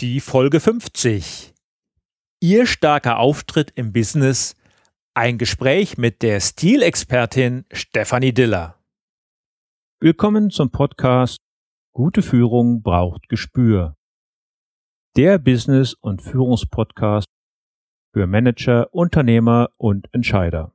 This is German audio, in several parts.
Die Folge 50. Ihr starker Auftritt im Business. Ein Gespräch mit der Stilexpertin Stefanie Diller. Willkommen zum Podcast Gute Führung braucht Gespür. Der Business- und Führungspodcast für Manager, Unternehmer und Entscheider.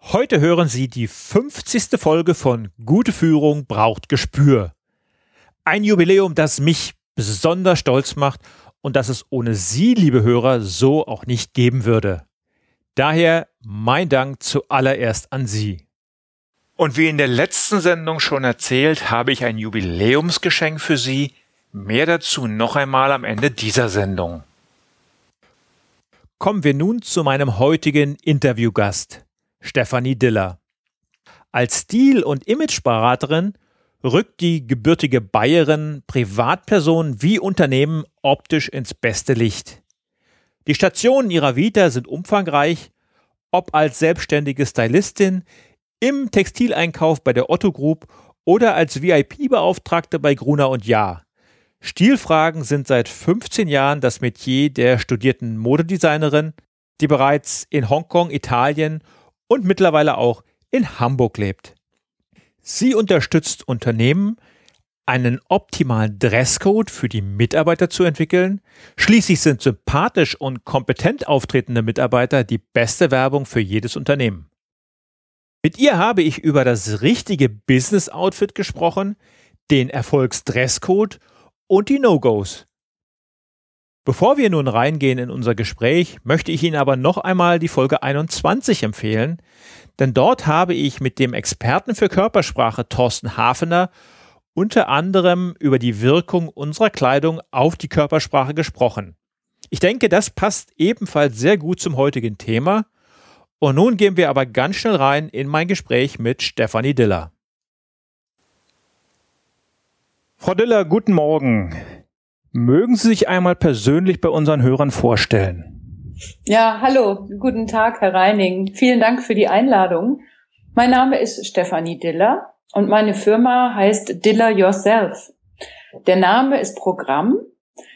Heute hören Sie die 50. Folge von Gute Führung braucht Gespür. Ein Jubiläum, das mich besonders stolz macht und das es ohne Sie, liebe Hörer, so auch nicht geben würde. Daher mein Dank zuallererst an Sie. Und wie in der letzten Sendung schon erzählt, habe ich ein Jubiläumsgeschenk für Sie. Mehr dazu noch einmal am Ende dieser Sendung. Kommen wir nun zu meinem heutigen Interviewgast. Stefanie Diller. Als Stil- und Imageberaterin rückt die gebürtige Bayerin Privatpersonen wie Unternehmen optisch ins beste Licht. Die Stationen ihrer Vita sind umfangreich, ob als selbstständige Stylistin, im Textileinkauf bei der Otto Group oder als VIP-Beauftragte bei Gruner und Jahr. Stilfragen sind seit 15 Jahren das Metier der studierten Modedesignerin, die bereits in Hongkong, Italien und mittlerweile auch in Hamburg lebt. Sie unterstützt Unternehmen, einen optimalen Dresscode für die Mitarbeiter zu entwickeln. Schließlich sind sympathisch und kompetent auftretende Mitarbeiter die beste Werbung für jedes Unternehmen. Mit ihr habe ich über das richtige Business Outfit gesprochen, den Erfolgsdresscode und die No-Gos. Bevor wir nun reingehen in unser Gespräch, möchte ich Ihnen aber noch einmal die Folge 21 empfehlen, denn dort habe ich mit dem Experten für Körpersprache Thorsten Hafener unter anderem über die Wirkung unserer Kleidung auf die Körpersprache gesprochen. Ich denke, das passt ebenfalls sehr gut zum heutigen Thema. Und nun gehen wir aber ganz schnell rein in mein Gespräch mit Stefanie Diller. Frau Diller, guten Morgen. Mögen Sie sich einmal persönlich bei unseren Hörern vorstellen? Ja, hallo, guten Tag, Herr Reining. Vielen Dank für die Einladung. Mein Name ist Stefanie Diller und meine Firma heißt Diller Yourself. Der Name ist Programm.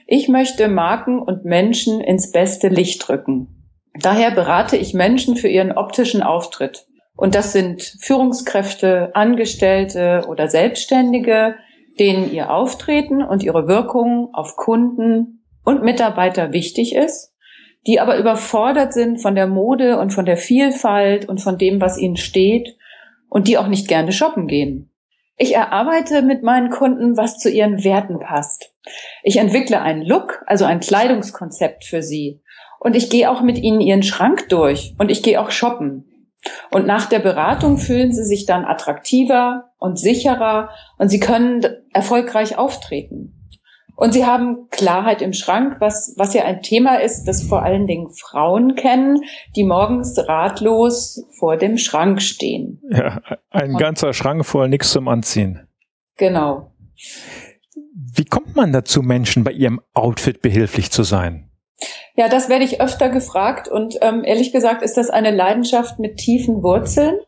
Ich möchte Marken und Menschen ins beste Licht rücken. Daher berate ich Menschen für ihren optischen Auftritt. Und das sind Führungskräfte, Angestellte oder Selbstständige, denen ihr Auftreten und ihre Wirkung auf Kunden und Mitarbeiter wichtig ist, die aber überfordert sind von der Mode und von der Vielfalt und von dem, was ihnen steht und die auch nicht gerne shoppen gehen. Ich erarbeite mit meinen Kunden, was zu ihren Werten passt. Ich entwickle einen Look, also ein Kleidungskonzept für sie. Und ich gehe auch mit ihnen ihren Schrank durch und ich gehe auch shoppen. Und nach der Beratung fühlen sie sich dann attraktiver und sicherer und sie können erfolgreich auftreten. Und sie haben Klarheit im Schrank, was, was ja ein Thema ist, das vor allen Dingen Frauen kennen, die morgens ratlos vor dem Schrank stehen. Ja, ein und, ganzer Schrank voll nichts zum Anziehen. Genau. Wie kommt man dazu, Menschen bei ihrem Outfit behilflich zu sein? Ja, das werde ich öfter gefragt und ähm, ehrlich gesagt ist das eine Leidenschaft mit tiefen Wurzeln.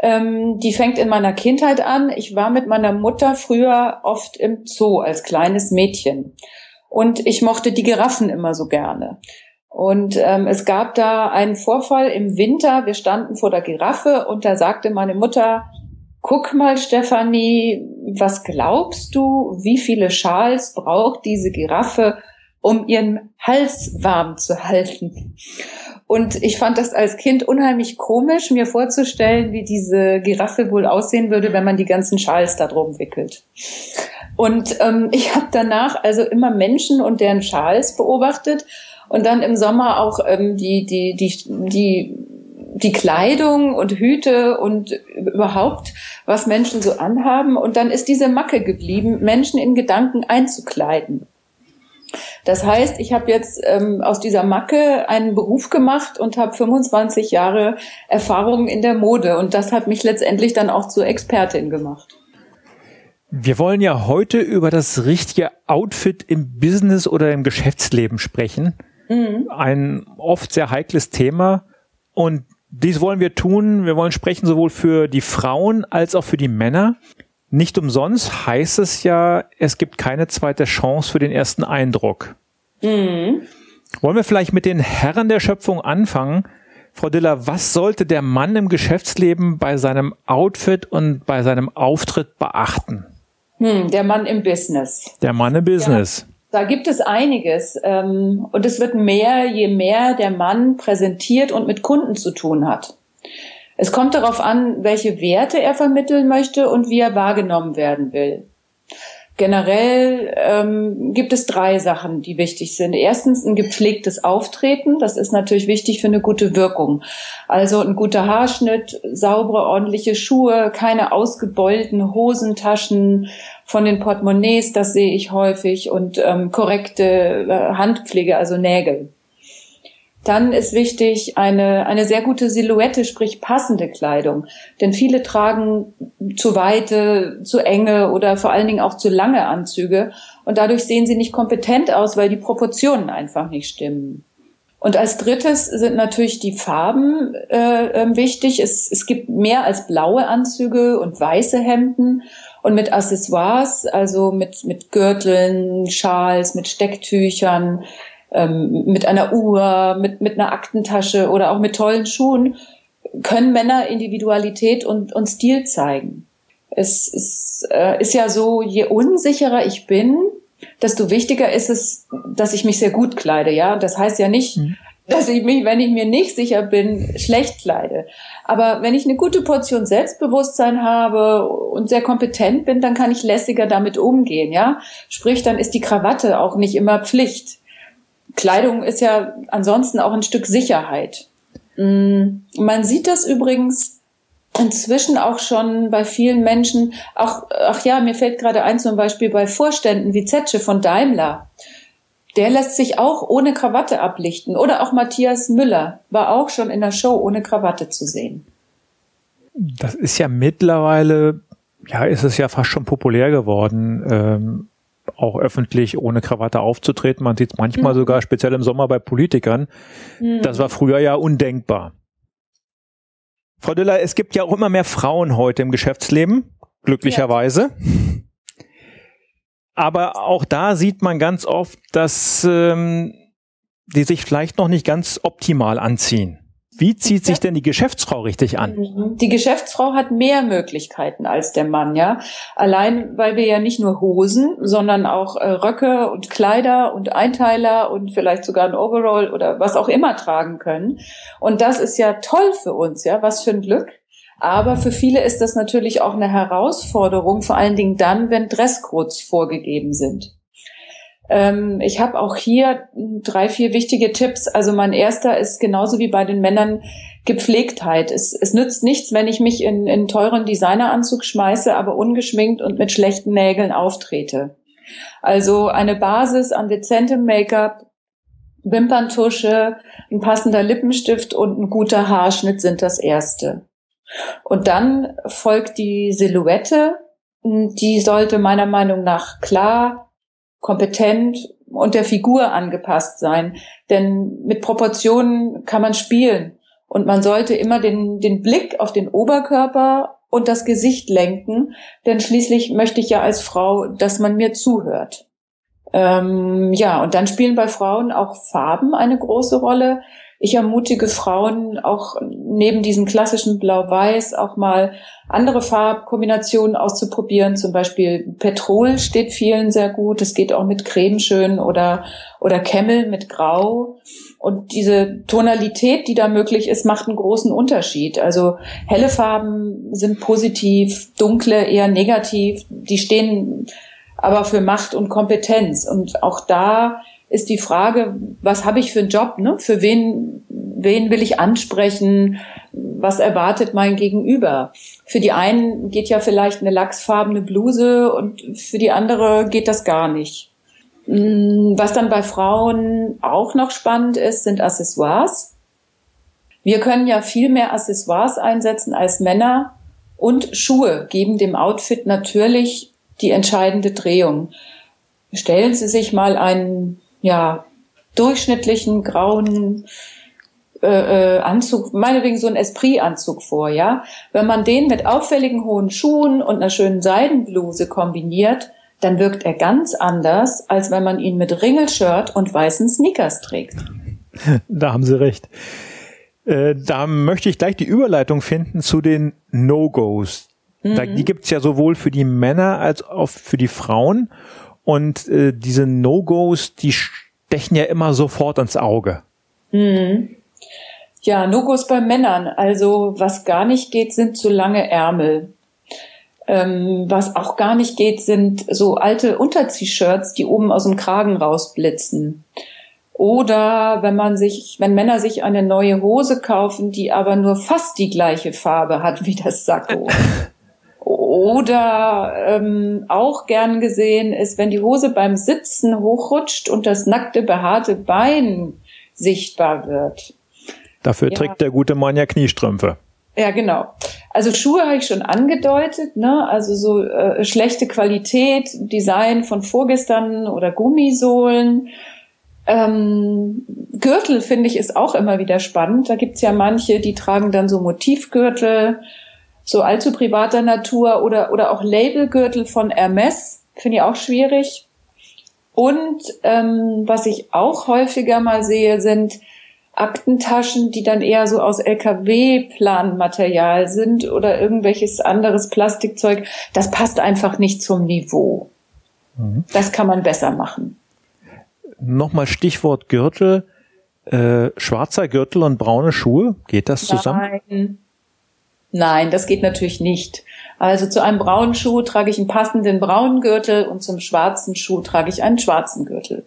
Ähm, die fängt in meiner Kindheit an. Ich war mit meiner Mutter früher oft im Zoo als kleines Mädchen und ich mochte die Giraffen immer so gerne. Und ähm, es gab da einen Vorfall im Winter. Wir standen vor der Giraffe und da sagte meine Mutter, guck mal, Stefanie, was glaubst du, wie viele Schals braucht diese Giraffe, um ihren Hals warm zu halten. Und ich fand das als Kind unheimlich komisch, mir vorzustellen, wie diese Giraffe wohl aussehen würde, wenn man die ganzen Schals da drum wickelt. Und ähm, ich habe danach also immer Menschen und deren Schals beobachtet und dann im Sommer auch ähm, die, die, die, die, die Kleidung und Hüte und überhaupt, was Menschen so anhaben. Und dann ist diese Macke geblieben, Menschen in Gedanken einzukleiden. Das heißt, ich habe jetzt ähm, aus dieser Macke einen Beruf gemacht und habe 25 Jahre Erfahrung in der Mode. Und das hat mich letztendlich dann auch zur Expertin gemacht. Wir wollen ja heute über das richtige Outfit im Business oder im Geschäftsleben sprechen. Mhm. Ein oft sehr heikles Thema. Und dies wollen wir tun. Wir wollen sprechen sowohl für die Frauen als auch für die Männer. Nicht umsonst heißt es ja, es gibt keine zweite Chance für den ersten Eindruck. Mhm. Wollen wir vielleicht mit den Herren der Schöpfung anfangen? Frau Diller, was sollte der Mann im Geschäftsleben bei seinem Outfit und bei seinem Auftritt beachten? Hm, der Mann im Business. Der Mann im Business. Ja, da gibt es einiges. Ähm, und es wird mehr, je mehr der Mann präsentiert und mit Kunden zu tun hat. Es kommt darauf an, welche Werte er vermitteln möchte und wie er wahrgenommen werden will. Generell ähm, gibt es drei Sachen, die wichtig sind. Erstens ein gepflegtes Auftreten. Das ist natürlich wichtig für eine gute Wirkung. Also ein guter Haarschnitt, saubere, ordentliche Schuhe, keine ausgebeulten Hosentaschen von den Portemonnaies, das sehe ich häufig, und ähm, korrekte äh, Handpflege, also Nägel. Dann ist wichtig eine, eine sehr gute Silhouette, sprich passende Kleidung. Denn viele tragen zu weite, zu enge oder vor allen Dingen auch zu lange Anzüge. Und dadurch sehen sie nicht kompetent aus, weil die Proportionen einfach nicht stimmen. Und als drittes sind natürlich die Farben äh, äh, wichtig. Es, es gibt mehr als blaue Anzüge und weiße Hemden. Und mit Accessoires, also mit, mit Gürteln, Schals, mit Stecktüchern, ähm, mit einer Uhr, mit, mit einer Aktentasche oder auch mit tollen Schuhen, können Männer Individualität und, und Stil zeigen. Es ist, äh, ist ja so, je unsicherer ich bin, desto wichtiger ist es, dass ich mich sehr gut kleide. Ja, das heißt ja nicht, mhm. dass ich mich, wenn ich mir nicht sicher bin, schlecht kleide. Aber wenn ich eine gute Portion Selbstbewusstsein habe und sehr kompetent bin, dann kann ich lässiger damit umgehen. Ja, sprich, dann ist die Krawatte auch nicht immer Pflicht. Kleidung ist ja ansonsten auch ein Stück Sicherheit. Mm, man sieht das übrigens inzwischen auch schon bei vielen Menschen, auch, ach ja, mir fällt gerade ein zum Beispiel bei Vorständen wie Zetsche von Daimler. Der lässt sich auch ohne Krawatte ablichten. Oder auch Matthias Müller war auch schon in der Show ohne Krawatte zu sehen. Das ist ja mittlerweile, ja, ist es ja fast schon populär geworden. Ähm auch öffentlich ohne Krawatte aufzutreten. Man sieht es manchmal mhm. sogar speziell im Sommer bei Politikern. Mhm. Das war früher ja undenkbar. Frau Diller, es gibt ja auch immer mehr Frauen heute im Geschäftsleben, glücklicherweise. Ja. Aber auch da sieht man ganz oft, dass ähm, die sich vielleicht noch nicht ganz optimal anziehen. Wie zieht sich denn die Geschäftsfrau richtig an? Die Geschäftsfrau hat mehr Möglichkeiten als der Mann, ja. Allein, weil wir ja nicht nur Hosen, sondern auch äh, Röcke und Kleider und Einteiler und vielleicht sogar ein Overall oder was auch immer tragen können. Und das ist ja toll für uns, ja. Was für ein Glück. Aber für viele ist das natürlich auch eine Herausforderung, vor allen Dingen dann, wenn Dresscodes vorgegeben sind. Ähm, ich habe auch hier drei, vier wichtige Tipps. Also mein erster ist genauso wie bei den Männern Gepflegtheit. Es, es nützt nichts, wenn ich mich in, in teuren Designeranzug schmeiße, aber ungeschminkt und mit schlechten Nägeln auftrete. Also eine Basis an dezentem Make-up, Wimperntusche, ein passender Lippenstift und ein guter Haarschnitt sind das erste. Und dann folgt die Silhouette. Die sollte meiner Meinung nach klar, kompetent und der Figur angepasst sein. Denn mit Proportionen kann man spielen. Und man sollte immer den, den Blick auf den Oberkörper und das Gesicht lenken, denn schließlich möchte ich ja als Frau, dass man mir zuhört. Ähm, ja, und dann spielen bei Frauen auch Farben eine große Rolle. Ich ermutige Frauen auch neben diesem klassischen Blau-Weiß auch mal andere Farbkombinationen auszuprobieren. Zum Beispiel Petrol steht vielen sehr gut. Es geht auch mit Cremeschön oder, oder Camel mit Grau. Und diese Tonalität, die da möglich ist, macht einen großen Unterschied. Also helle Farben sind positiv, dunkle eher negativ. Die stehen aber für Macht und Kompetenz. Und auch da ist die Frage, was habe ich für einen Job? Ne? Für wen, wen will ich ansprechen? Was erwartet mein Gegenüber? Für die einen geht ja vielleicht eine lachsfarbene Bluse und für die andere geht das gar nicht. Mm, was dann bei Frauen auch noch spannend ist, sind Accessoires. Wir können ja viel mehr Accessoires einsetzen als Männer und Schuhe geben dem Outfit natürlich die entscheidende Drehung. Stellen Sie sich mal einen ja, durchschnittlichen grauen äh, äh, Anzug, meinetwegen so ein Esprit-Anzug vor, ja. Wenn man den mit auffälligen hohen Schuhen und einer schönen Seidenbluse kombiniert, dann wirkt er ganz anders, als wenn man ihn mit Ringelshirt und weißen Sneakers trägt. Da haben Sie recht. Äh, da möchte ich gleich die Überleitung finden zu den No-Gos. Mhm. Die gibt's ja sowohl für die Männer als auch für die Frauen. Und äh, diese No-Gos, die stechen ja immer sofort ins Auge. Mhm. Ja, No-Gos bei Männern. Also was gar nicht geht, sind zu lange Ärmel. Ähm, was auch gar nicht geht, sind so alte Unterziehshirts, die oben aus dem Kragen rausblitzen. Oder wenn man sich, wenn Männer sich eine neue Hose kaufen, die aber nur fast die gleiche Farbe hat wie das Sakko. Oder ähm, auch gern gesehen ist, wenn die Hose beim Sitzen hochrutscht und das nackte, behaarte Bein sichtbar wird. Dafür ja. trägt der gute Mann ja Kniestrümpfe. Ja, genau. Also Schuhe habe ich schon angedeutet, ne? Also so äh, schlechte Qualität, Design von vorgestern oder Gummisohlen. Ähm, Gürtel finde ich ist auch immer wieder spannend. Da gibt's ja manche, die tragen dann so Motivgürtel so allzu privater Natur oder, oder auch Labelgürtel von Hermes, finde ich auch schwierig. Und ähm, was ich auch häufiger mal sehe, sind Aktentaschen, die dann eher so aus LKW-Planmaterial sind oder irgendwelches anderes Plastikzeug. Das passt einfach nicht zum Niveau. Mhm. Das kann man besser machen. Nochmal Stichwort Gürtel. Äh, schwarzer Gürtel und braune Schuhe, geht das zusammen? Nein, Nein, das geht natürlich nicht. Also zu einem braunen Schuh trage ich einen passenden braunen Gürtel und zum schwarzen Schuh trage ich einen schwarzen Gürtel.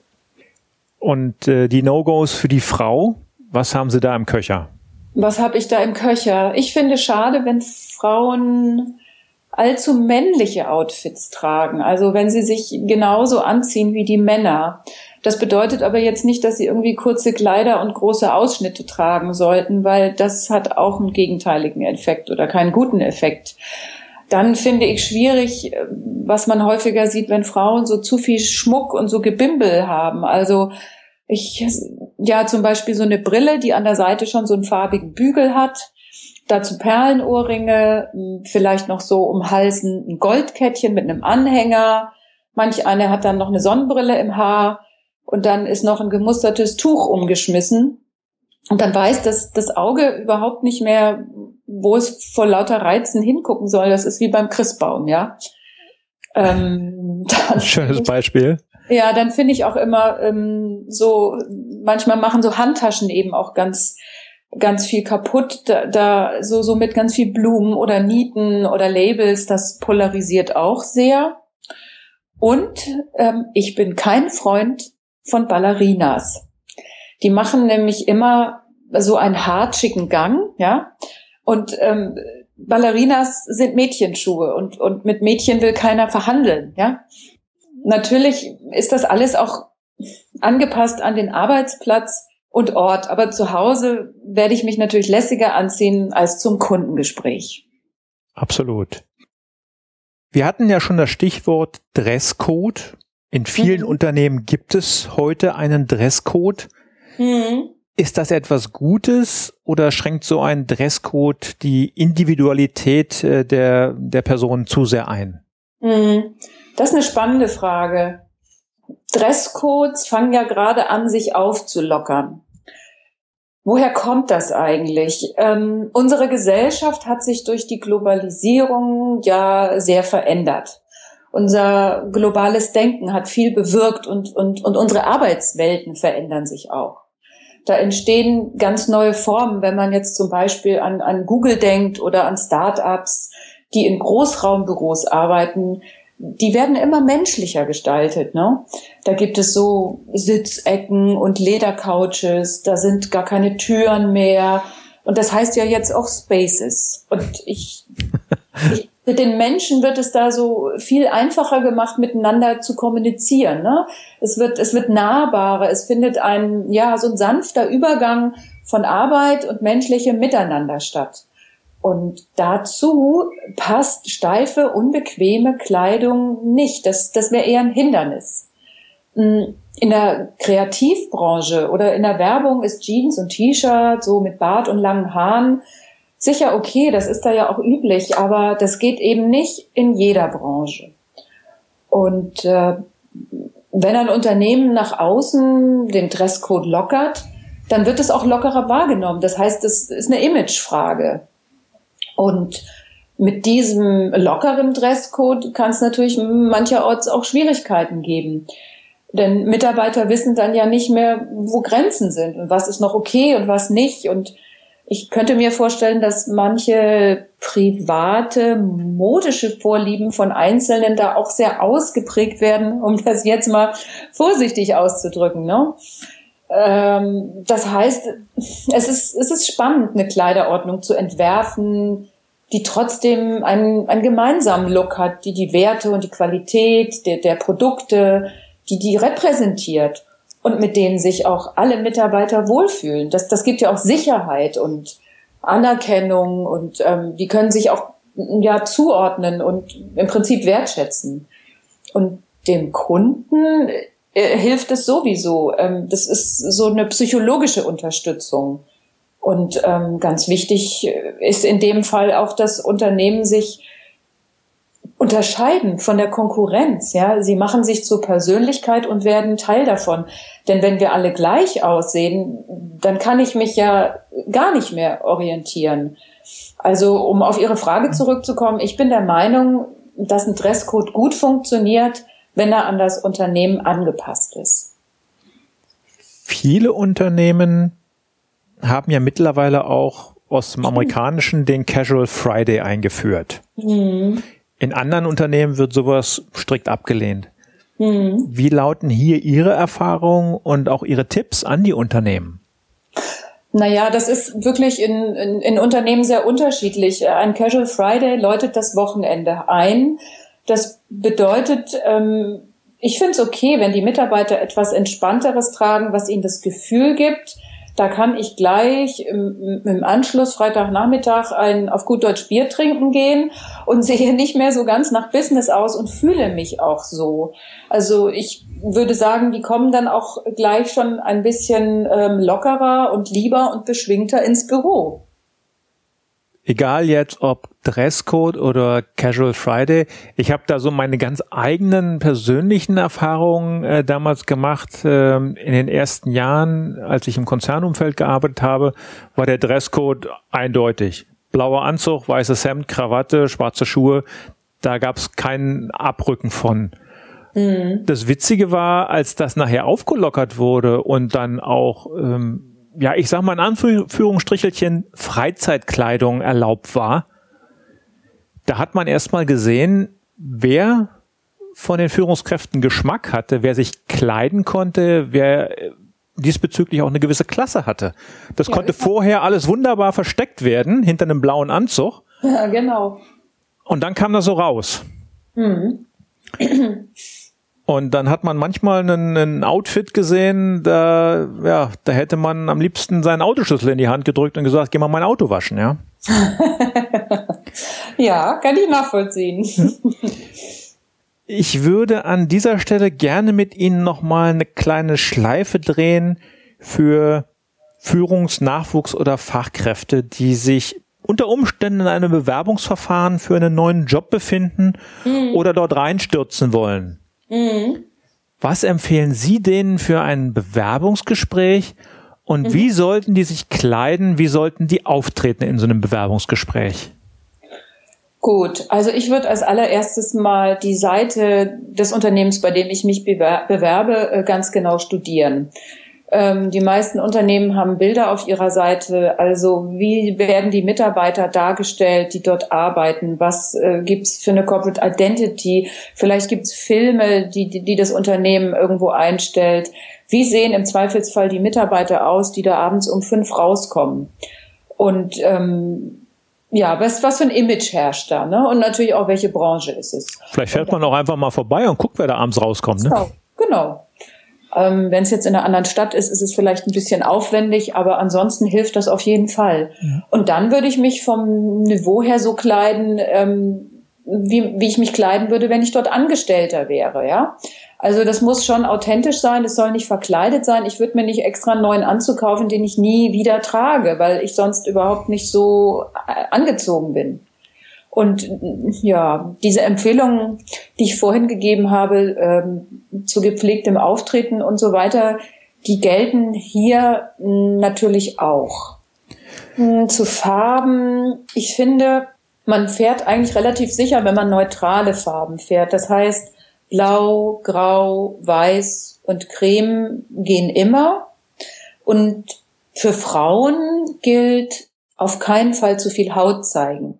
Und äh, die No-Gos für die Frau, was haben Sie da im Köcher? Was habe ich da im Köcher? Ich finde schade, wenn Frauen allzu männliche Outfits tragen. Also wenn sie sich genauso anziehen wie die Männer. Das bedeutet aber jetzt nicht, dass sie irgendwie kurze Kleider und große Ausschnitte tragen sollten, weil das hat auch einen gegenteiligen Effekt oder keinen guten Effekt. Dann finde ich schwierig, was man häufiger sieht, wenn Frauen so zu viel Schmuck und so Gebimbel haben. Also ich, ja, zum Beispiel so eine Brille, die an der Seite schon so einen farbigen Bügel hat. Dazu Perlenohrringe, vielleicht noch so um Halsen ein Goldkettchen mit einem Anhänger. Manch eine hat dann noch eine Sonnenbrille im Haar und dann ist noch ein gemustertes Tuch umgeschmissen. Und dann weiß das, das Auge überhaupt nicht mehr, wo es vor lauter Reizen hingucken soll. Das ist wie beim Christbaum, ja. Ähm, Schönes Beispiel. Ja, dann finde ich auch immer ähm, so, manchmal machen so Handtaschen eben auch ganz, ganz viel kaputt. Da, da so, so mit ganz viel Blumen oder Nieten oder Labels, das polarisiert auch sehr. Und ähm, ich bin kein Freund von Ballerinas. Die machen nämlich immer so einen hartschicken Gang, ja. Und ähm, Ballerinas sind Mädchenschuhe und, und mit Mädchen will keiner verhandeln, ja. Natürlich ist das alles auch angepasst an den Arbeitsplatz und Ort, aber zu Hause werde ich mich natürlich lässiger anziehen als zum Kundengespräch. Absolut. Wir hatten ja schon das Stichwort Dresscode in vielen mhm. Unternehmen gibt es heute einen Dresscode. Mhm. Ist das etwas Gutes oder schränkt so ein Dresscode die Individualität äh, der, der Person zu sehr ein? Mhm. Das ist eine spannende Frage. Dresscodes fangen ja gerade an, sich aufzulockern. Woher kommt das eigentlich? Ähm, unsere Gesellschaft hat sich durch die Globalisierung ja sehr verändert. Unser globales Denken hat viel bewirkt und, und, und unsere Arbeitswelten verändern sich auch. Da entstehen ganz neue Formen, wenn man jetzt zum Beispiel an, an Google denkt oder an Start-ups, die in Großraumbüros arbeiten, die werden immer menschlicher gestaltet. Ne? Da gibt es so Sitzecken und Ledercouches, da sind gar keine Türen mehr. Und das heißt ja jetzt auch Spaces. Und ich, ich mit den Menschen wird es da so viel einfacher gemacht, miteinander zu kommunizieren. Ne? Es wird, es wird nahbarer. Es findet ein, ja, so ein sanfter Übergang von Arbeit und menschlichem Miteinander statt. Und dazu passt steife, unbequeme Kleidung nicht. Das, das wäre eher ein Hindernis. Hm, in der Kreativbranche oder in der Werbung ist Jeans und T-Shirt so mit Bart und langen Haaren sicher okay, das ist da ja auch üblich, aber das geht eben nicht in jeder Branche. Und äh, wenn ein Unternehmen nach außen den Dresscode lockert, dann wird es auch lockerer wahrgenommen. Das heißt, es ist eine Imagefrage. Und mit diesem lockeren Dresscode kann es natürlich mancherorts auch Schwierigkeiten geben. Denn Mitarbeiter wissen dann ja nicht mehr, wo Grenzen sind und was ist noch okay und was nicht. Und ich könnte mir vorstellen, dass manche private, modische Vorlieben von Einzelnen da auch sehr ausgeprägt werden, um das jetzt mal vorsichtig auszudrücken. Ne? Ähm, das heißt, es ist, es ist spannend, eine Kleiderordnung zu entwerfen, die trotzdem einen, einen gemeinsamen Look hat, die die Werte und die Qualität der, der Produkte, die die repräsentiert und mit denen sich auch alle Mitarbeiter wohlfühlen. Das, das gibt ja auch Sicherheit und Anerkennung und ähm, die können sich auch ja zuordnen und im Prinzip wertschätzen. Und dem Kunden äh, hilft es sowieso. Ähm, das ist so eine psychologische Unterstützung. Und ähm, ganz wichtig ist in dem Fall auch, dass Unternehmen sich unterscheiden von der Konkurrenz. Ja, sie machen sich zur Persönlichkeit und werden Teil davon. Denn wenn wir alle gleich aussehen, dann kann ich mich ja gar nicht mehr orientieren. Also, um auf Ihre Frage zurückzukommen, ich bin der Meinung, dass ein Dresscode gut funktioniert, wenn er an das Unternehmen angepasst ist. Viele Unternehmen haben ja mittlerweile auch aus dem Amerikanischen den Casual Friday eingeführt. Mhm. In anderen Unternehmen wird sowas strikt abgelehnt. Mhm. Wie lauten hier Ihre Erfahrungen und auch Ihre Tipps an die Unternehmen? Naja, das ist wirklich in, in, in Unternehmen sehr unterschiedlich. Ein Casual Friday läutet das Wochenende ein. Das bedeutet, ähm, ich finde es okay, wenn die Mitarbeiter etwas Entspannteres tragen, was ihnen das Gefühl gibt, da kann ich gleich im, im Anschluss Freitagnachmittag ein auf gut Deutsch Bier trinken gehen und sehe nicht mehr so ganz nach Business aus und fühle mich auch so. Also ich würde sagen, die kommen dann auch gleich schon ein bisschen ähm, lockerer und lieber und beschwingter ins Büro egal jetzt ob Dresscode oder Casual Friday, ich habe da so meine ganz eigenen persönlichen Erfahrungen äh, damals gemacht. Ähm, in den ersten Jahren, als ich im Konzernumfeld gearbeitet habe, war der Dresscode eindeutig. Blauer Anzug, weißes Hemd, Krawatte, schwarze Schuhe. Da gab es kein Abrücken von. Mhm. Das Witzige war, als das nachher aufgelockert wurde und dann auch ähm, ja, ich sag mal in Anführungsstrichelchen Freizeitkleidung erlaubt war, da hat man erstmal gesehen, wer von den Führungskräften Geschmack hatte, wer sich kleiden konnte, wer diesbezüglich auch eine gewisse Klasse hatte. Das ja, konnte vorher alles wunderbar versteckt werden hinter einem blauen Anzug. Ja, genau. Und dann kam das so raus. Mhm. Und dann hat man manchmal einen, einen, Outfit gesehen, da, ja, da hätte man am liebsten seinen Autoschlüssel in die Hand gedrückt und gesagt, geh mal mein Auto waschen, ja. ja, kann ich nachvollziehen. Ich würde an dieser Stelle gerne mit Ihnen nochmal eine kleine Schleife drehen für Führungs-, Nachwuchs- oder Fachkräfte, die sich unter Umständen in einem Bewerbungsverfahren für einen neuen Job befinden mhm. oder dort reinstürzen wollen. Mhm. Was empfehlen Sie denen für ein Bewerbungsgespräch Und mhm. wie sollten die sich kleiden? Wie sollten die auftreten in so einem Bewerbungsgespräch? Gut, also ich würde als allererstes mal die Seite des Unternehmens, bei dem ich mich bewerbe, äh, ganz genau studieren. Ähm, die meisten Unternehmen haben Bilder auf ihrer Seite. Also wie werden die Mitarbeiter dargestellt, die dort arbeiten? Was äh, gibt's für eine Corporate Identity? Vielleicht gibt's Filme, die, die, die das Unternehmen irgendwo einstellt. Wie sehen im Zweifelsfall die Mitarbeiter aus, die da abends um fünf rauskommen? Und ähm, ja, was, was für ein Image herrscht da, ne? Und natürlich auch, welche Branche ist es. Vielleicht fährt man auch einfach mal vorbei und guckt, wer da abends rauskommt, ne? Genau, genau. Ähm, Wenn es jetzt in einer anderen Stadt ist, ist es vielleicht ein bisschen aufwendig, aber ansonsten hilft das auf jeden Fall. Ja. Und dann würde ich mich vom Niveau her so kleiden, ähm, wie, wie ich mich kleiden würde, wenn ich dort Angestellter wäre, ja. Also das muss schon authentisch sein, es soll nicht verkleidet sein. Ich würde mir nicht extra einen neuen Anzug kaufen, den ich nie wieder trage, weil ich sonst überhaupt nicht so äh, angezogen bin. Und ja, diese Empfehlungen, die ich vorhin gegeben habe, ähm, zu gepflegtem Auftreten und so weiter, die gelten hier natürlich auch. Hm, zu Farben, ich finde, man fährt eigentlich relativ sicher, wenn man neutrale Farben fährt. Das heißt, Blau, Grau, Weiß und Creme gehen immer. Und für Frauen gilt auf keinen Fall zu viel Haut zeigen.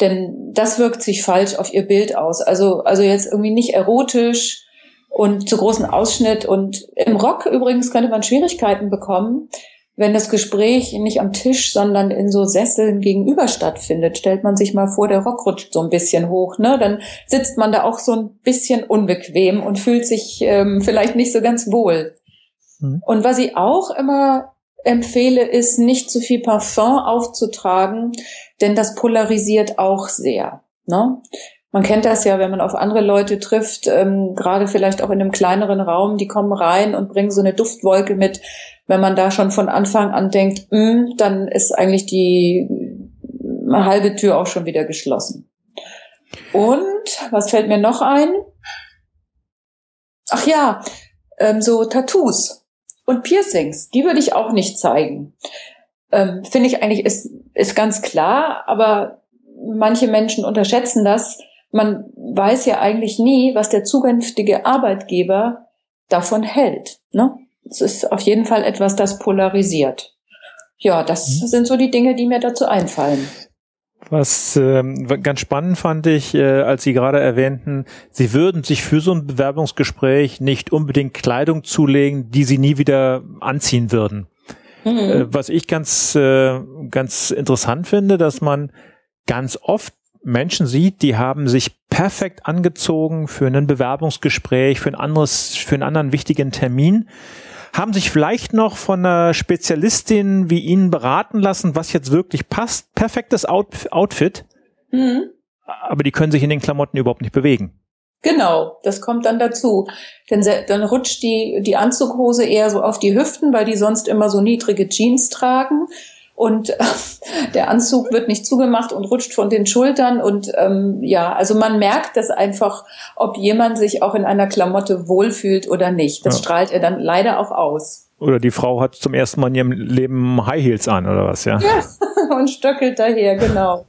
Denn das wirkt sich falsch auf ihr Bild aus. Also, also jetzt irgendwie nicht erotisch und zu großen Ausschnitt. Und im Rock übrigens könnte man Schwierigkeiten bekommen, wenn das Gespräch nicht am Tisch, sondern in so Sesseln gegenüber stattfindet, stellt man sich mal vor, der Rock rutscht so ein bisschen hoch, ne? Dann sitzt man da auch so ein bisschen unbequem und fühlt sich ähm, vielleicht nicht so ganz wohl. Mhm. Und was ich auch immer empfehle, ist nicht zu viel Parfum aufzutragen, denn das polarisiert auch sehr. Ne? Man kennt das ja, wenn man auf andere Leute trifft, ähm, gerade vielleicht auch in einem kleineren Raum, die kommen rein und bringen so eine Duftwolke mit. Wenn man da schon von Anfang an denkt, mh, mm, dann ist eigentlich die halbe Tür auch schon wieder geschlossen. Und was fällt mir noch ein? Ach ja, ähm, so Tattoos und Piercings, die würde ich auch nicht zeigen. Ähm, Finde ich eigentlich ist, ist ganz klar, aber manche Menschen unterschätzen das man weiß ja eigentlich nie, was der zukünftige Arbeitgeber davon hält. Ne? Es ist auf jeden Fall etwas, das polarisiert. Ja, das mhm. sind so die Dinge, die mir dazu einfallen. Was ähm, ganz spannend fand ich, äh, als Sie gerade erwähnten, Sie würden sich für so ein Bewerbungsgespräch nicht unbedingt Kleidung zulegen, die Sie nie wieder anziehen würden. Mhm. Äh, was ich ganz, äh, ganz interessant finde, dass man ganz oft Menschen sieht, die haben sich perfekt angezogen für ein Bewerbungsgespräch, für ein anderes, für einen anderen wichtigen Termin, haben sich vielleicht noch von einer Spezialistin wie Ihnen beraten lassen, was jetzt wirklich passt. Perfektes Out Outfit. Mhm. Aber die können sich in den Klamotten überhaupt nicht bewegen. Genau, das kommt dann dazu. Denn dann rutscht die, die Anzughose eher so auf die Hüften, weil die sonst immer so niedrige Jeans tragen und äh, der Anzug wird nicht zugemacht und rutscht von den Schultern und ähm, ja, also man merkt das einfach, ob jemand sich auch in einer Klamotte wohlfühlt oder nicht. Das ja. strahlt er dann leider auch aus. Oder die Frau hat zum ersten Mal in ihrem Leben High Heels an oder was, ja? Ja, und stöckelt daher, genau.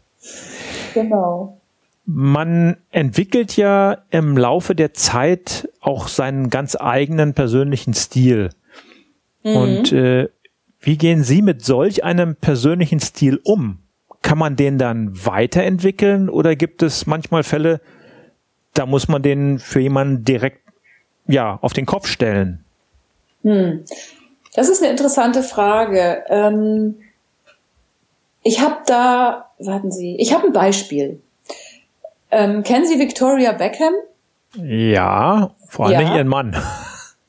Genau. Man entwickelt ja im Laufe der Zeit auch seinen ganz eigenen persönlichen Stil. Mhm. Und äh, wie gehen Sie mit solch einem persönlichen Stil um? Kann man den dann weiterentwickeln oder gibt es manchmal Fälle, da muss man den für jemanden direkt ja auf den Kopf stellen? Hm. Das ist eine interessante Frage. Ähm, ich habe da, warten Sie, ich habe ein Beispiel. Ähm, kennen Sie Victoria Beckham? Ja, vor allem ja. ihren Mann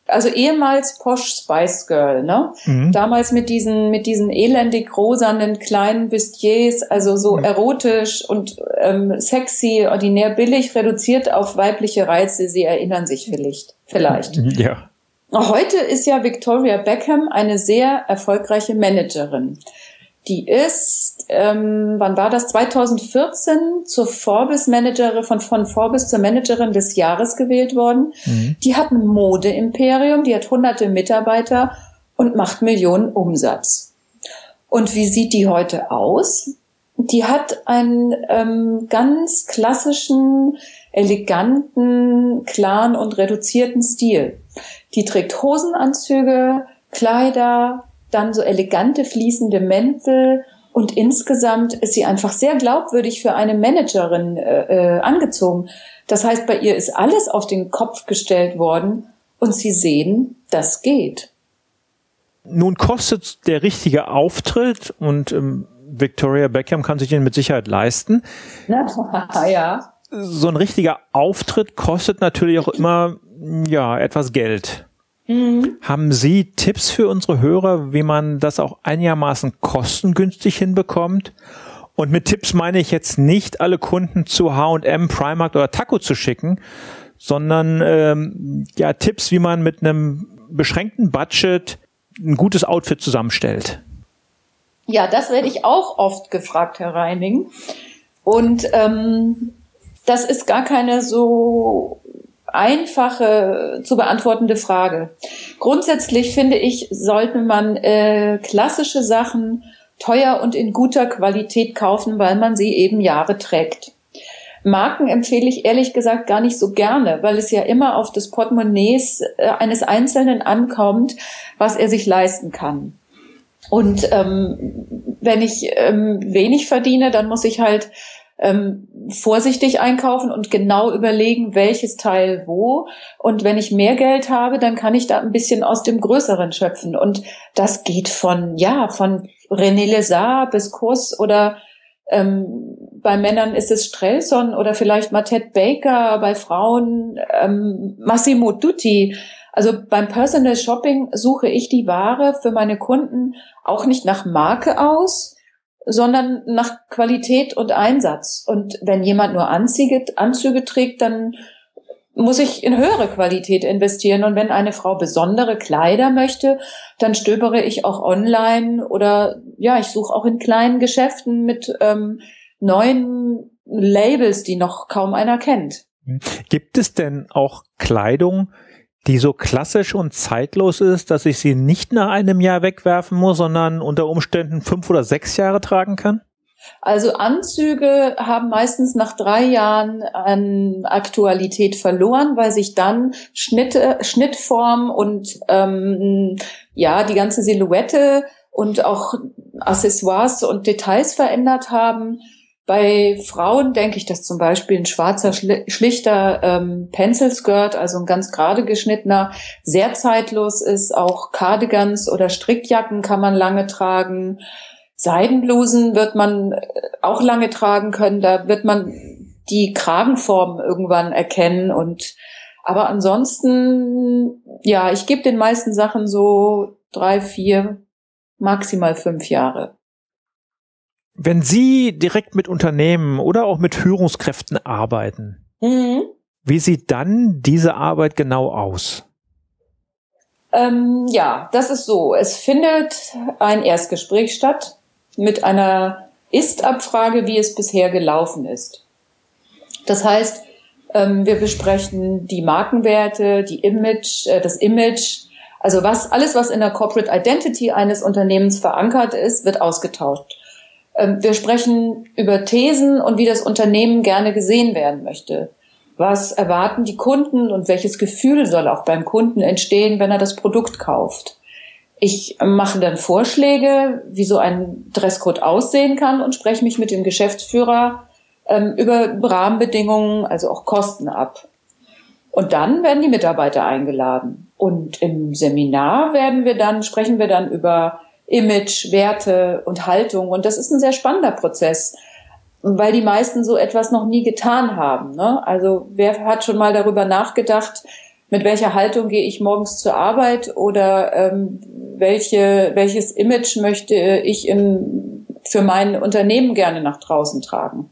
also ehemals Posh Spice Girl, ne? Mhm. Damals mit diesen, mit diesen elendig rosanen kleinen Bustiers, also so mhm. erotisch und ähm, sexy, ordinär billig, reduziert auf weibliche Reize. Sie erinnern sich vielleicht. Vielleicht. Mhm, ja. Heute ist ja Victoria Beckham eine sehr erfolgreiche Managerin. Die ist, ähm, wann war das? 2014 zur Forbes Managerin von, von Forbes zur Managerin des Jahres gewählt worden. Mhm. Die hat ein Modeimperium, die hat hunderte Mitarbeiter und macht Millionen Umsatz. Und wie sieht die heute aus? Die hat einen ähm, ganz klassischen, eleganten, klaren und reduzierten Stil. Die trägt Hosenanzüge, Kleider, dann so elegante fließende Mäntel und insgesamt ist sie einfach sehr glaubwürdig für eine Managerin äh, äh, angezogen. Das heißt, bei ihr ist alles auf den Kopf gestellt worden und sie sehen, das geht. Nun kostet der richtige Auftritt und ähm, Victoria Beckham kann sich den mit Sicherheit leisten. ja. So ein richtiger Auftritt kostet natürlich auch immer ja etwas Geld. Mhm. Haben Sie Tipps für unsere Hörer, wie man das auch einigermaßen kostengünstig hinbekommt? Und mit Tipps meine ich jetzt nicht, alle Kunden zu H&M, Primark oder Taco zu schicken, sondern ähm, ja Tipps, wie man mit einem beschränkten Budget ein gutes Outfit zusammenstellt. Ja, das werde ich auch oft gefragt, Herr Reining. Und ähm, das ist gar keine so einfache zu beantwortende Frage. Grundsätzlich finde ich, sollte man äh, klassische Sachen teuer und in guter Qualität kaufen, weil man sie eben Jahre trägt. Marken empfehle ich ehrlich gesagt gar nicht so gerne, weil es ja immer auf das Portemonnaies äh, eines Einzelnen ankommt, was er sich leisten kann. Und ähm, wenn ich ähm, wenig verdiene, dann muss ich halt ähm, vorsichtig einkaufen und genau überlegen, welches Teil wo. Und wenn ich mehr Geld habe, dann kann ich da ein bisschen aus dem Größeren schöpfen. Und das geht von, ja, von René Lézard bis Kurs oder ähm, bei Männern ist es Strelson oder vielleicht Matette Baker, bei Frauen ähm, Massimo Dutti. Also beim Personal Shopping suche ich die Ware für meine Kunden auch nicht nach Marke aus, sondern nach Qualität und Einsatz. Und wenn jemand nur Anzüge, Anzüge trägt, dann muss ich in höhere Qualität investieren. Und wenn eine Frau besondere Kleider möchte, dann stöbere ich auch online oder ja, ich suche auch in kleinen Geschäften mit ähm, neuen Labels, die noch kaum einer kennt. Gibt es denn auch Kleidung, die so klassisch und zeitlos ist, dass ich sie nicht nach einem Jahr wegwerfen muss, sondern unter Umständen fünf oder sechs Jahre tragen kann? Also Anzüge haben meistens nach drei Jahren an Aktualität verloren, weil sich dann Schnitte, Schnittform und ähm, ja die ganze Silhouette und auch Accessoires und Details verändert haben. Bei Frauen denke ich, dass zum Beispiel ein schwarzer, schlichter ähm, Pencil Skirt, also ein ganz gerade geschnittener, sehr zeitlos ist. Auch Cardigans oder Strickjacken kann man lange tragen. Seidenblusen wird man äh, auch lange tragen können. Da wird man die Kragenform irgendwann erkennen und aber ansonsten, ja, ich gebe den meisten Sachen so drei, vier, maximal fünf Jahre. Wenn Sie direkt mit Unternehmen oder auch mit Führungskräften arbeiten, mhm. wie sieht dann diese Arbeit genau aus? Ähm, ja, das ist so. Es findet ein Erstgespräch statt mit einer Ist-Abfrage, wie es bisher gelaufen ist. Das heißt, ähm, wir besprechen die Markenwerte, die Image, äh, das Image, also was, alles, was in der Corporate Identity eines Unternehmens verankert ist, wird ausgetauscht. Ähm, wir sprechen über Thesen und wie das Unternehmen gerne gesehen werden möchte. Was erwarten die Kunden und welches Gefühl soll auch beim Kunden entstehen, wenn er das Produkt kauft? Ich mache dann Vorschläge, wie so ein Dresscode aussehen kann und spreche mich mit dem Geschäftsführer ähm, über Rahmenbedingungen, also auch Kosten ab. Und dann werden die Mitarbeiter eingeladen. Und im Seminar werden wir dann, sprechen wir dann über Image, Werte und Haltung. Und das ist ein sehr spannender Prozess, weil die meisten so etwas noch nie getan haben. Ne? Also wer hat schon mal darüber nachgedacht, mit welcher Haltung gehe ich morgens zur Arbeit oder ähm, welche, welches Image möchte ich in, für mein Unternehmen gerne nach draußen tragen?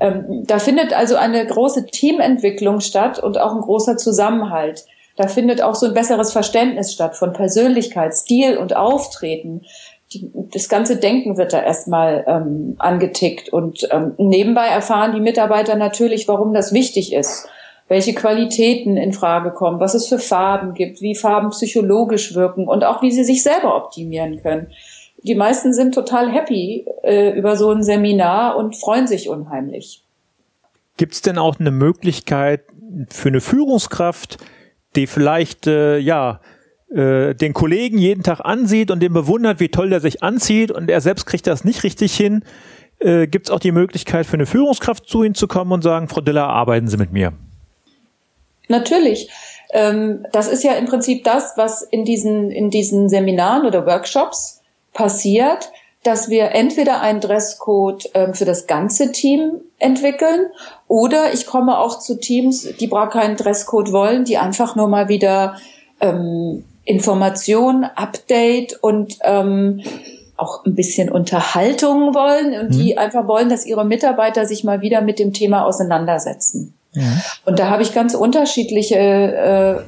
Ähm, da findet also eine große Teamentwicklung statt und auch ein großer Zusammenhalt. Da findet auch so ein besseres Verständnis statt von Persönlichkeit, Stil und Auftreten. Die, das ganze Denken wird da erstmal ähm, angetickt und ähm, nebenbei erfahren die Mitarbeiter natürlich, warum das wichtig ist. welche Qualitäten in Frage kommen, was es für Farben gibt, wie Farben psychologisch wirken und auch wie sie sich selber optimieren können. Die meisten sind total happy äh, über so ein Seminar und freuen sich unheimlich. Gibt es denn auch eine Möglichkeit für eine Führungskraft, die vielleicht äh, ja äh, den Kollegen jeden Tag ansieht und den bewundert, wie toll der sich anzieht und er selbst kriegt das nicht richtig hin, äh, gibt es auch die Möglichkeit für eine Führungskraft zu Ihnen zu kommen und sagen, Frau Diller, arbeiten Sie mit mir. Natürlich. Ähm, das ist ja im Prinzip das, was in diesen, in diesen Seminaren oder Workshops passiert, dass wir entweder einen Dresscode ähm, für das ganze Team entwickeln oder ich komme auch zu Teams, die gar keinen Dresscode wollen, die einfach nur mal wieder ähm, Information, Update und ähm, auch ein bisschen Unterhaltung wollen und mhm. die einfach wollen, dass ihre Mitarbeiter sich mal wieder mit dem Thema auseinandersetzen. Ja. Und da habe ich ganz unterschiedliche äh,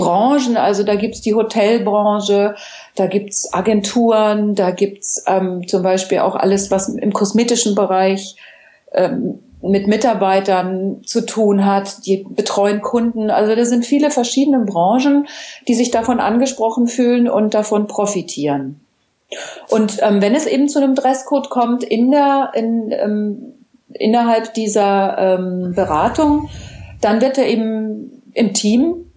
Branchen, also da gibt's die Hotelbranche, da gibt's Agenturen, da gibt's ähm, zum Beispiel auch alles, was im kosmetischen Bereich ähm, mit Mitarbeitern zu tun hat, die betreuen Kunden. Also da sind viele verschiedene Branchen, die sich davon angesprochen fühlen und davon profitieren. Und ähm, wenn es eben zu einem Dresscode kommt in der, in, ähm, innerhalb dieser ähm, Beratung, dann wird er eben im Team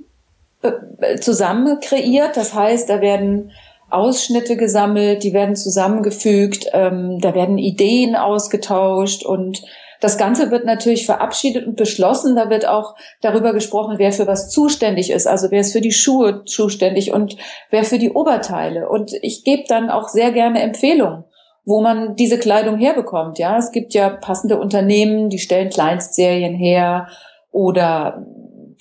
zusammen kreiert. Das heißt, da werden Ausschnitte gesammelt, die werden zusammengefügt, ähm, da werden Ideen ausgetauscht und das Ganze wird natürlich verabschiedet und beschlossen. Da wird auch darüber gesprochen, wer für was zuständig ist. Also wer ist für die Schuhe zuständig und wer für die Oberteile. Und ich gebe dann auch sehr gerne Empfehlungen, wo man diese Kleidung herbekommt. Ja, es gibt ja passende Unternehmen, die stellen Kleinstserien her oder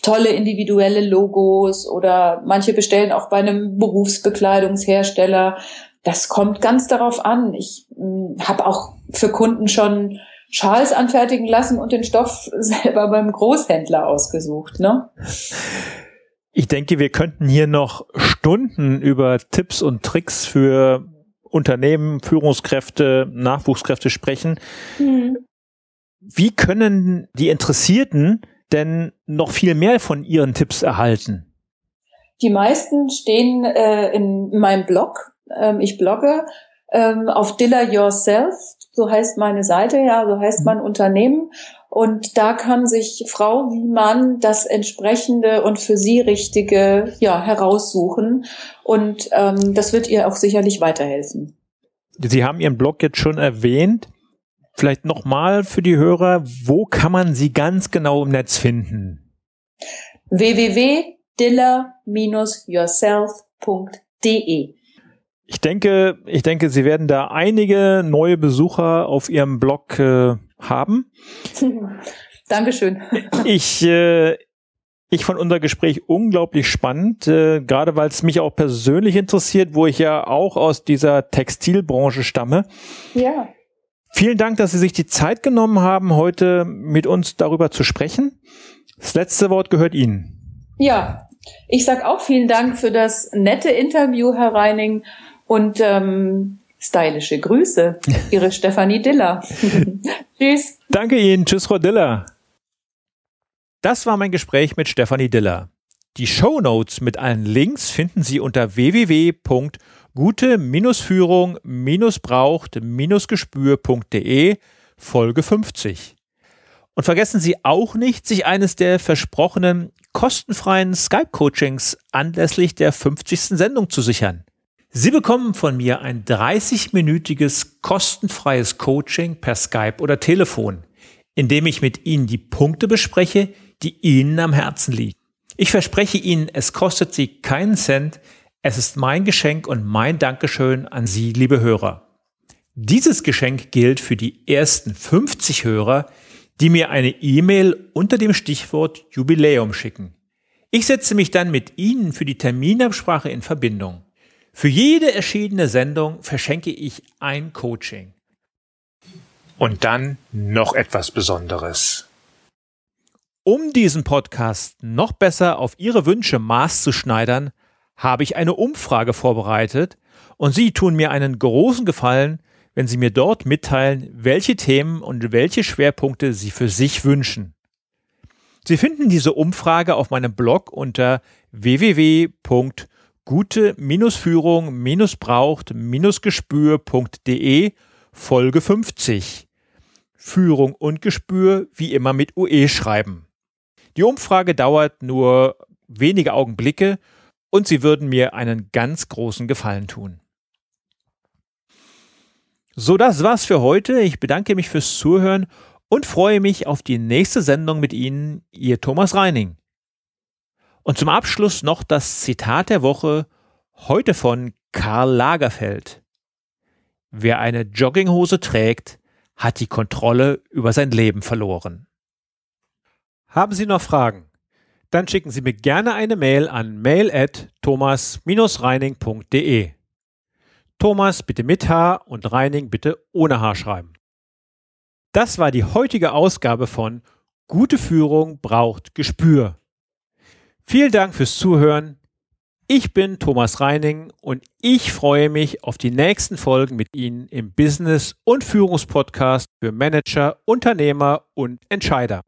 tolle individuelle Logos oder manche bestellen auch bei einem Berufsbekleidungshersteller. Das kommt ganz darauf an. Ich hm, habe auch für Kunden schon Schals anfertigen lassen und den Stoff selber beim Großhändler ausgesucht. Ne? Ich denke, wir könnten hier noch Stunden über Tipps und Tricks für Unternehmen, Führungskräfte, Nachwuchskräfte sprechen. Mhm. Wie können die Interessierten denn noch viel mehr von Ihren Tipps erhalten? Die meisten stehen äh, in meinem Blog. Ähm, ich blogge ähm, auf Diller Yourself so heißt meine Seite, ja, so heißt mein Unternehmen. Und da kann sich Frau wie Mann das entsprechende und für sie richtige ja, heraussuchen. Und ähm, das wird ihr auch sicherlich weiterhelfen. Sie haben Ihren Blog jetzt schon erwähnt. Vielleicht nochmal für die Hörer, wo kann man Sie ganz genau im Netz finden? www.diller-yourself.de ich denke, ich denke, Sie werden da einige neue Besucher auf Ihrem Blog äh, haben. Dankeschön. Ich, äh, ich fand unser Gespräch unglaublich spannend, äh, gerade weil es mich auch persönlich interessiert, wo ich ja auch aus dieser Textilbranche stamme. Ja. Vielen Dank, dass Sie sich die Zeit genommen haben, heute mit uns darüber zu sprechen. Das letzte Wort gehört Ihnen. Ja, ich sag auch vielen Dank für das nette Interview, Herr Reining und ähm, stylische Grüße. Ihre Stefanie Diller. Tschüss. Danke Ihnen. Tschüss, Frau Diller. Das war mein Gespräch mit Stefanie Diller. Die Show Notes mit allen Links finden Sie unter www.gute-führung-braucht-gespür.de Folge 50. Und vergessen Sie auch nicht, sich eines der versprochenen kostenfreien Skype-Coachings anlässlich der 50. Sendung zu sichern. Sie bekommen von mir ein 30-minütiges kostenfreies Coaching per Skype oder Telefon, in dem ich mit Ihnen die Punkte bespreche, die Ihnen am Herzen liegen. Ich verspreche Ihnen, es kostet Sie keinen Cent. Es ist mein Geschenk und mein Dankeschön an Sie, liebe Hörer. Dieses Geschenk gilt für die ersten 50 Hörer, die mir eine E-Mail unter dem Stichwort Jubiläum schicken. Ich setze mich dann mit Ihnen für die Terminabsprache in Verbindung. Für jede erschienene Sendung verschenke ich ein Coaching. Und dann noch etwas Besonderes. Um diesen Podcast noch besser auf Ihre Wünsche maßzuschneidern, habe ich eine Umfrage vorbereitet und Sie tun mir einen großen Gefallen, wenn Sie mir dort mitteilen, welche Themen und welche Schwerpunkte Sie für sich wünschen. Sie finden diese Umfrage auf meinem Blog unter www.gute-führung-braucht-gespür.de Folge 50. Führung und Gespür wie immer mit UE schreiben. Die Umfrage dauert nur wenige Augenblicke und Sie würden mir einen ganz großen Gefallen tun. So, das war's für heute. Ich bedanke mich fürs Zuhören und freue mich auf die nächste Sendung mit Ihnen, Ihr Thomas Reining. Und zum Abschluss noch das Zitat der Woche, heute von Karl Lagerfeld. Wer eine Jogginghose trägt, hat die Kontrolle über sein Leben verloren. Haben Sie noch Fragen? Dann schicken Sie mir gerne eine Mail an mail@thomas-reining.de. Thomas bitte mit H und Reining bitte ohne H schreiben. Das war die heutige Ausgabe von Gute Führung braucht Gespür. Vielen Dank fürs Zuhören. Ich bin Thomas Reining und ich freue mich auf die nächsten Folgen mit Ihnen im Business- und Führungspodcast für Manager, Unternehmer und Entscheider.